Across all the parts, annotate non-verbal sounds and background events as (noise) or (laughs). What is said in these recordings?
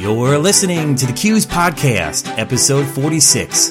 You're listening to the CUES Podcast, episode 46.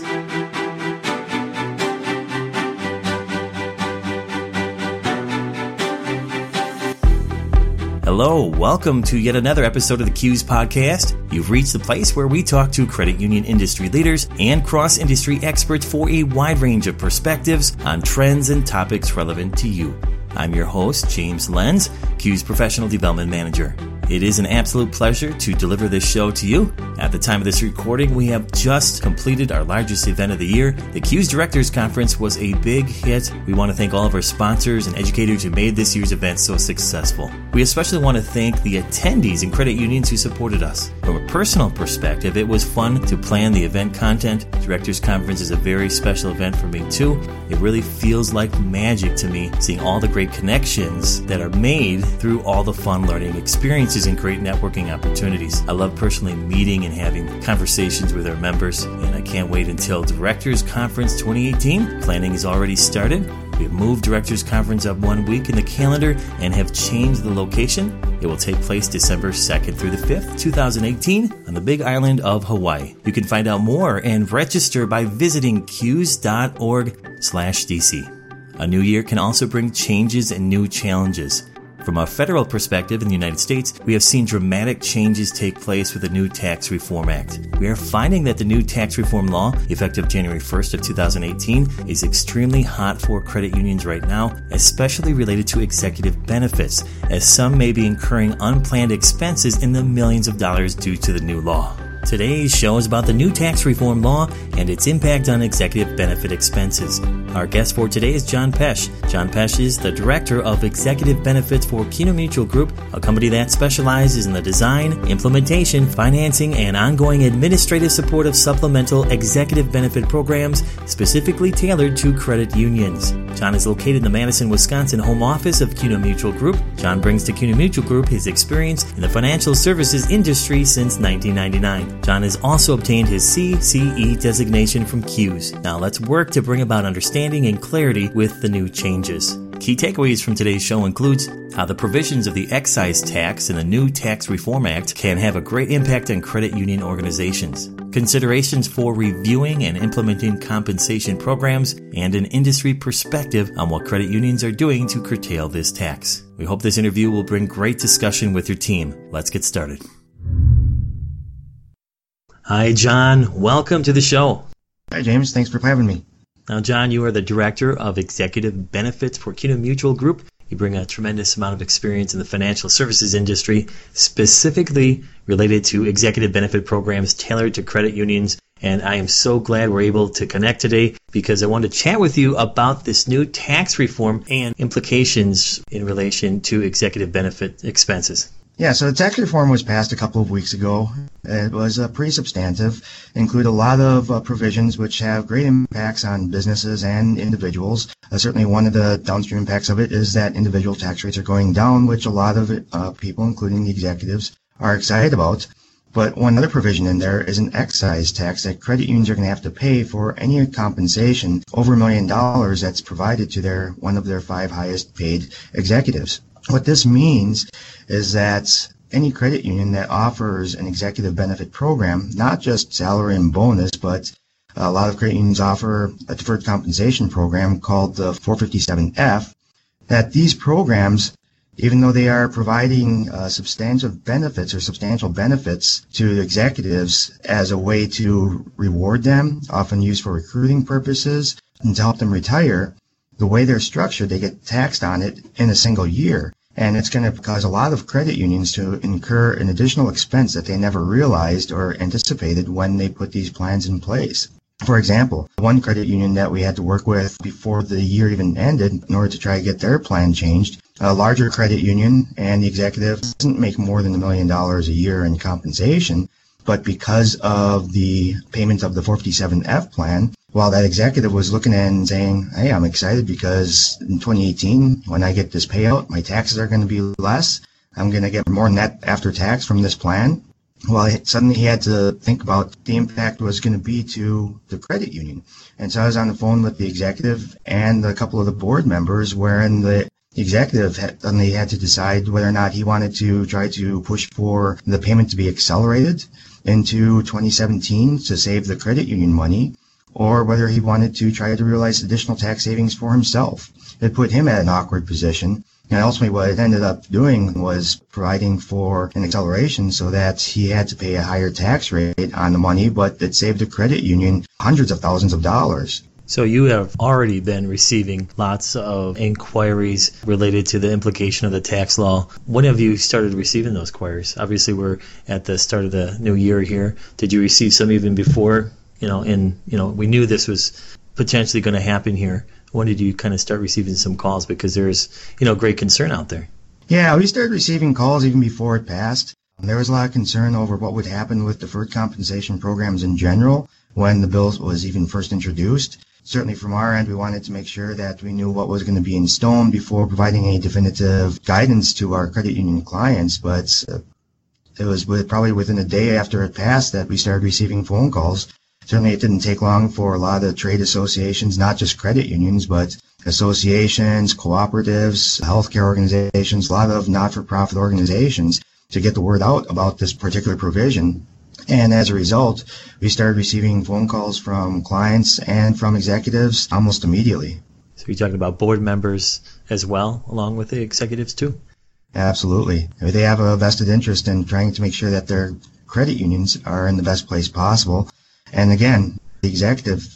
Hello, welcome to yet another episode of the CUES Podcast. You've reached the place where we talk to credit union industry leaders and cross industry experts for a wide range of perspectives on trends and topics relevant to you. I'm your host, James Lenz, CUES Professional Development Manager. It is an absolute pleasure to deliver this show to you. At the time of this recording, we have just completed our largest event of the year. The CUES Directors Conference was a big hit. We want to thank all of our sponsors and educators who made this year's event so successful. We especially want to thank the attendees and credit unions who supported us. From a personal perspective, it was fun to plan the event content. Directors Conference is a very special event for me too. It really feels like magic to me seeing all the great connections that are made through all the fun learning experiences and great networking opportunities. I love personally meeting and having conversations with our members, and I can't wait until Directors Conference 2018. Planning has already started. We have moved Directors Conference up one week in the calendar and have changed the location. It will take place December 2nd through the 5th, 2018, on the big island of Hawaii. You can find out more and register by visiting cues.org/dc. A new year can also bring changes and new challenges. From a federal perspective in the United States, we have seen dramatic changes take place with the new Tax Reform Act. We are finding that the new tax reform law, effective January 1st of 2018, is extremely hot for credit unions right now, especially related to executive benefits, as some may be incurring unplanned expenses in the millions of dollars due to the new law. Today's show is about the new tax reform law and its impact on executive benefit expenses. Our guest for today is John Pesh. John Pesh is the Director of Executive Benefits for CUNA Mutual Group, a company that specializes in the design, implementation, financing, and ongoing administrative support of supplemental executive benefit programs specifically tailored to credit unions. John is located in the Madison, Wisconsin home office of CUNA Mutual Group. John brings to CUNA Mutual Group his experience in the financial services industry since 1999. John has also obtained his CCE designation from CUES. Now let's work to bring about understanding and clarity with the new changes. Key takeaways from today's show includes how the provisions of the excise tax in the new Tax Reform Act can have a great impact on credit union organizations, considerations for reviewing and implementing compensation programs, and an industry perspective on what credit unions are doing to curtail this tax. We hope this interview will bring great discussion with your team. Let's get started. Hi, John. Welcome to the show. Hi, James. Thanks for having me. Now, John, you are the Director of Executive Benefits for CUNA Mutual Group. You bring a tremendous amount of experience in the financial services industry, specifically related to executive benefit programs tailored to credit unions. And I am so glad we're able to connect today because I want to chat with you about this new tax reform and implications in relation to executive benefit expenses. Yeah, so the tax reform was passed a couple of weeks ago. It was uh, pretty substantive, include a lot of uh, provisions which have great impacts on businesses and individuals. Uh, certainly one of the downstream impacts of it is that individual tax rates are going down, which a lot of uh, people, including the executives, are excited about. But one other provision in there is an excise tax that credit unions are going to have to pay for any compensation over a million dollars that's provided to their one of their five highest paid executives. What this means is that any credit union that offers an executive benefit program, not just salary and bonus, but a lot of credit unions offer a deferred compensation program called the 457F, that these programs, even though they are providing uh, substantial benefits or substantial benefits to executives as a way to reward them, often used for recruiting purposes and to help them retire, the way they're structured, they get taxed on it in a single year and it's going to cause a lot of credit unions to incur an additional expense that they never realized or anticipated when they put these plans in place. For example, one credit union that we had to work with before the year even ended in order to try to get their plan changed, a larger credit union and the executive doesn't make more than a million dollars a year in compensation, but because of the payment of the 457F plan, while that executive was looking at and saying, Hey, I'm excited because in 2018, when I get this payout, my taxes are going to be less. I'm going to get more net after tax from this plan. Well, suddenly he had to think about the impact was going to be to the credit union. And so I was on the phone with the executive and a couple of the board members wherein the executive had, suddenly had to decide whether or not he wanted to try to push for the payment to be accelerated into 2017 to save the credit union money, or whether he wanted to try to realize additional tax savings for himself. It put him at an awkward position. And ultimately what it ended up doing was providing for an acceleration so that he had to pay a higher tax rate on the money, but it saved the credit union hundreds of thousands of dollars. So you have already been receiving lots of inquiries related to the implication of the tax law. When have you started receiving those inquiries? Obviously, we're at the start of the new year here. Did you receive some even before? You know, and you know, we knew this was potentially going to happen here. When did you kind of start receiving some calls? Because there's, you know, great concern out there. Yeah, we started receiving calls even before it passed. There was a lot of concern over what would happen with deferred compensation programs in general when the bill was even first introduced certainly from our end, we wanted to make sure that we knew what was going to be in stone before providing any definitive guidance to our credit union clients. But uh, it was with, probably within a day after it passed that we started receiving phone calls. Certainly, it didn't take long for a lot of the trade associations, not just credit unions, but associations, cooperatives, healthcare organizations, a lot of not-for-profit organizations to get the word out about this particular provision and as a result, we started receiving phone calls from clients and from executives almost immediately. So you're talking about board members as well, along with the executives too? Absolutely. They have a vested interest in trying to make sure that their credit unions are in the best place possible. And again, the executive,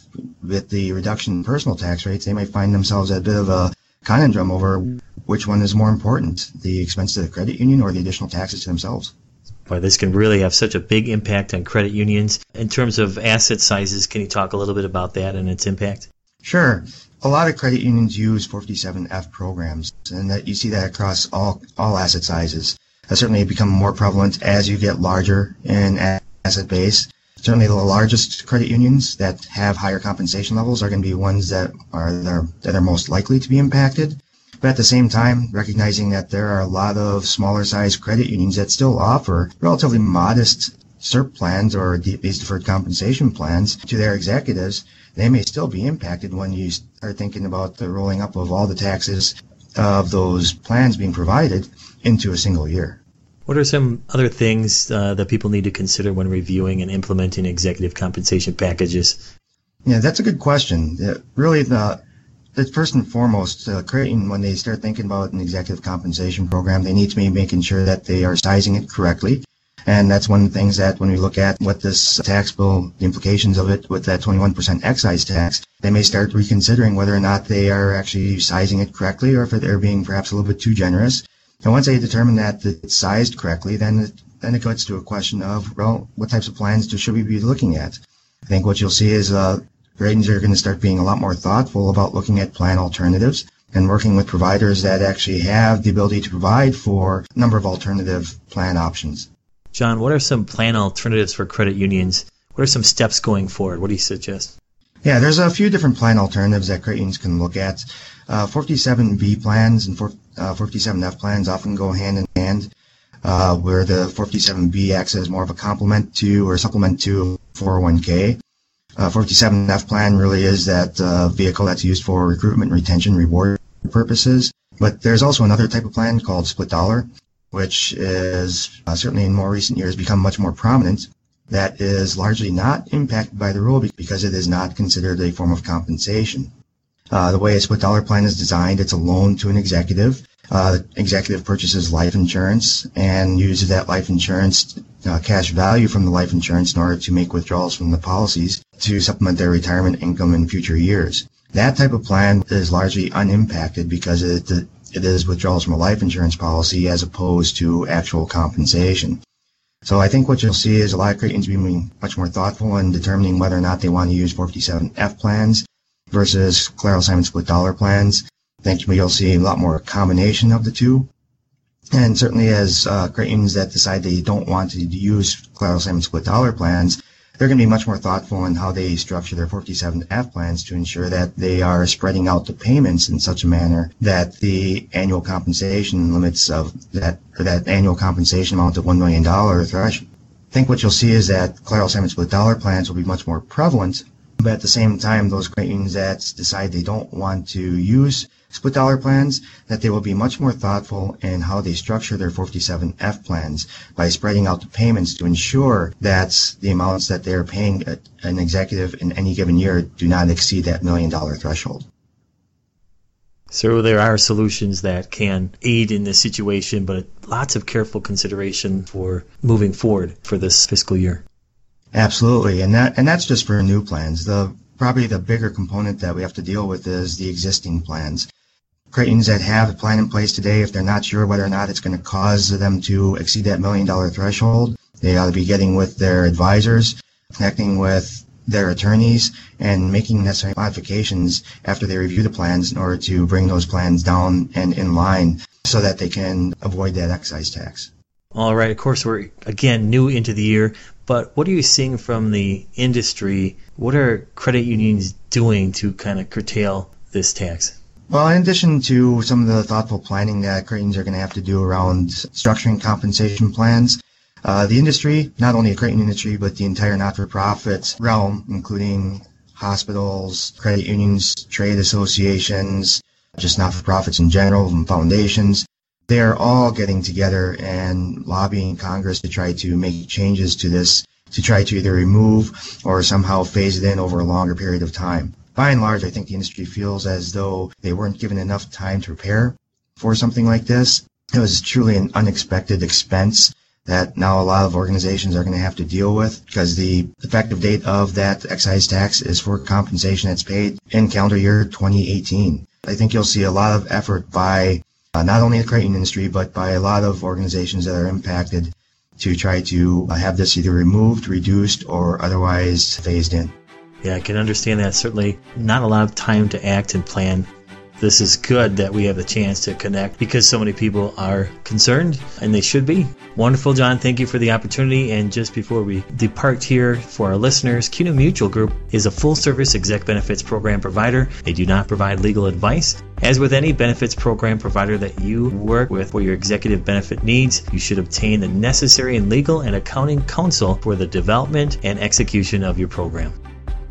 with the reduction in personal tax rates, they might find themselves at a bit of a conundrum over which one is more important, the expense to the credit union or the additional taxes to themselves. Boy, this can really have such a big impact on credit unions. In terms of asset sizes, can you talk a little bit about that and its impact? Sure. A lot of credit unions use 457F programs, and that you see that across all, all asset sizes. That certainly become more prevalent as you get larger in asset base. Certainly the largest credit unions that have higher compensation levels are going to be ones that are, that are most likely to be impacted. But at the same time, recognizing that there are a lot of smaller sized credit unions that still offer relatively modest SERP plans or these deferred compensation plans to their executives, they may still be impacted when you start thinking about the rolling up of all the taxes of those plans being provided into a single year. What are some other things uh, that people need to consider when reviewing and implementing executive compensation packages? Yeah, that's a good question. really, the first and foremost, uh, creating when they start thinking about an executive compensation program, they need to be making sure that they are sizing it correctly. And that's one of the things that when we look at what this tax bill, the implications of it with that 21% excise tax, they may start reconsidering whether or not they are actually sizing it correctly or if they're being perhaps a little bit too generous. And once they determine that it's sized correctly, then it, then it gets to a question of, well, what types of plans do, should we be looking at? I think what you'll see is uh, Ratings are going to start being a lot more thoughtful about looking at plan alternatives and working with providers that actually have the ability to provide for a number of alternative plan options. John, what are some plan alternatives for credit unions? What are some steps going forward? What do you suggest? Yeah, there's a few different plan alternatives that credit unions can look at. Uh, 457B plans and 4, uh, 457F plans often go hand in hand, uh, where the 457B acts as more of a complement to or supplement to 401k. Uh, 457F plan really is that uh, vehicle that's used for recruitment, retention, reward purposes. But there's also another type of plan called split dollar, which is uh, certainly in more recent years become much more prominent. That is largely not impacted by the rule because it is not considered a form of compensation. Uh, the way a split dollar plan is designed, it's a loan to an executive. Uh, executive purchases life insurance and uses that life insurance uh, cash value from the life insurance in order to make withdrawals from the policies to supplement their retirement income in future years. That type of plan is largely unimpacted because it, it is withdrawals from a life insurance policy as opposed to actual compensation. So I think what you'll see is a lot of Cretans being much more thoughtful in determining whether or not they want to use 457F plans versus collateral assignment split dollar plans. Think you'll see a lot more combination of the two. And certainly as uh, Cretans that decide they don't want to use collateral assignment split dollar plans, they're going to be much more thoughtful in how they structure their 457F plans to ensure that they are spreading out the payments in such a manner that the annual compensation limits of that, or that annual compensation amount of $1 million threshold. I think what you'll see is that collateral assignment split dollar plans will be much more prevalent, but at the same time, those credit unions that decide they don't want to use split dollar plans, that they will be much more thoughtful in how they structure their 457F plans by spreading out the payments to ensure that the amounts that they are paying an executive in any given year do not exceed that million dollar threshold. So there are solutions that can aid in this situation, but lots of careful consideration for moving forward for this fiscal year. Absolutely, and that and that's just for new plans. The probably the bigger component that we have to deal with is the existing plans. Credit unions that have a plan in place today, if they're not sure whether or not it's going to cause them to exceed that million dollar threshold, they ought to be getting with their advisors, connecting with their attorneys, and making necessary modifications after they review the plans in order to bring those plans down and in line so that they can avoid that excise tax. All right. Of course, we're again new into the year, but what are you seeing from the industry? What are credit unions doing to kind of curtail this tax? Well, in addition to some of the thoughtful planning that credit unions are going to have to do around structuring compensation plans, uh, the industry, not only the credit union industry, but the entire not-for-profit realm, including hospitals, credit unions, trade associations, just not-for-profits in general, and foundations, they're all getting together and lobbying Congress to try to make changes to this, to try to either remove or somehow phase it in over a longer period of time. By and large, I think the industry feels as though they weren't given enough time to prepare for something like this. It was truly an unexpected expense that now a lot of organizations are going to have to deal with because the effective date of that excise tax is for compensation that's paid in calendar year 2018. I think you'll see a lot of effort by uh, not only the credit industry, but by a lot of organizations that are impacted to try to uh, have this either removed, reduced, or otherwise phased in. Yeah, I can understand that. Certainly not a lot of time to act and plan this is good that we have the chance to connect because so many people are concerned and they should be. Wonderful, John. Thank you for the opportunity. And just before we depart here for our listeners, CUNA Mutual Group is a full service exec benefits program provider. They do not provide legal advice. As with any benefits program provider that you work with for your executive benefit needs, you should obtain the necessary legal and accounting counsel for the development and execution of your program.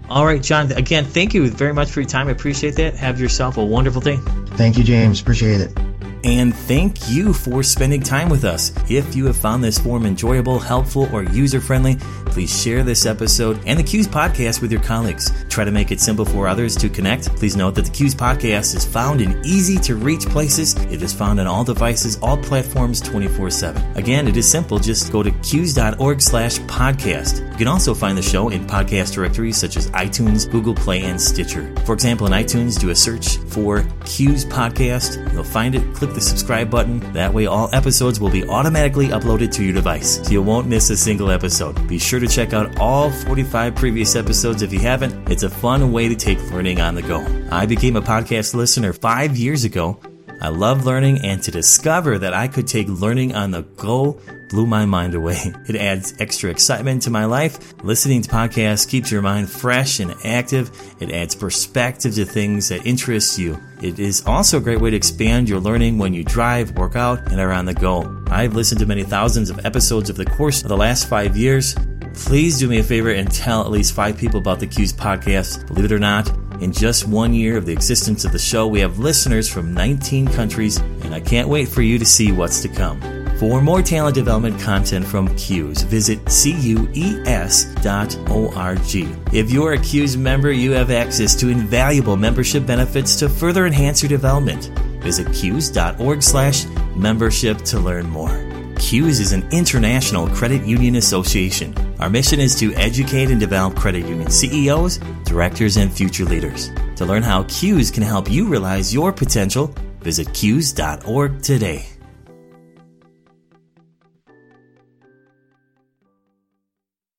All right, John, again, thank you very much for your time. I appreciate that. Have yourself a wonderful day. Thank you, James. Appreciate it. And thank you for spending time with us. If you have found this form enjoyable, helpful, or user friendly, please share this episode and the CUES podcast with your colleagues. Try to make it simple for others to connect. Please note that the CUES podcast is found in easy to reach places. It is found on all devices, all platforms 24 7. Again, it is simple. Just go to cues.org slash podcast. You can also find the show in podcast directories such as iTunes, Google Play, and Stitcher. For example, in iTunes, do a search for CUES podcast. You'll find it. Click the subscribe button. That way, all episodes will be automatically uploaded to your device, so you won't miss a single episode. Be sure to check out all 45 previous episodes if you haven't. It's a fun way to take learning on the go. I became a podcast listener five years ago. I love learning, and to discover that I could take learning on the go blew my mind away. (laughs) It adds extra excitement to my life. Listening to podcasts keeps your mind fresh and active. It adds perspective to things that interest you. It is also a great way to expand your learning when you drive, work out, and are on the go. I've listened to many thousands of episodes of the course of the last five years. Please do me a favor and tell at least five people about the CUES podcast. Believe it or not, in just one year of the existence of the show, we have listeners from 19 countries, and I can't wait for you to see what's to come. For more talent development content from CUES, visit cues.org. If you're a CUES member, you have access to invaluable membership benefits to further enhance your development. Visit cues.org slash membership to learn more. CUES is an international credit union association. Our mission is to educate and develop credit union CEOs, directors, and future leaders. To learn how CUES can help you realize your potential, visit cues.org today.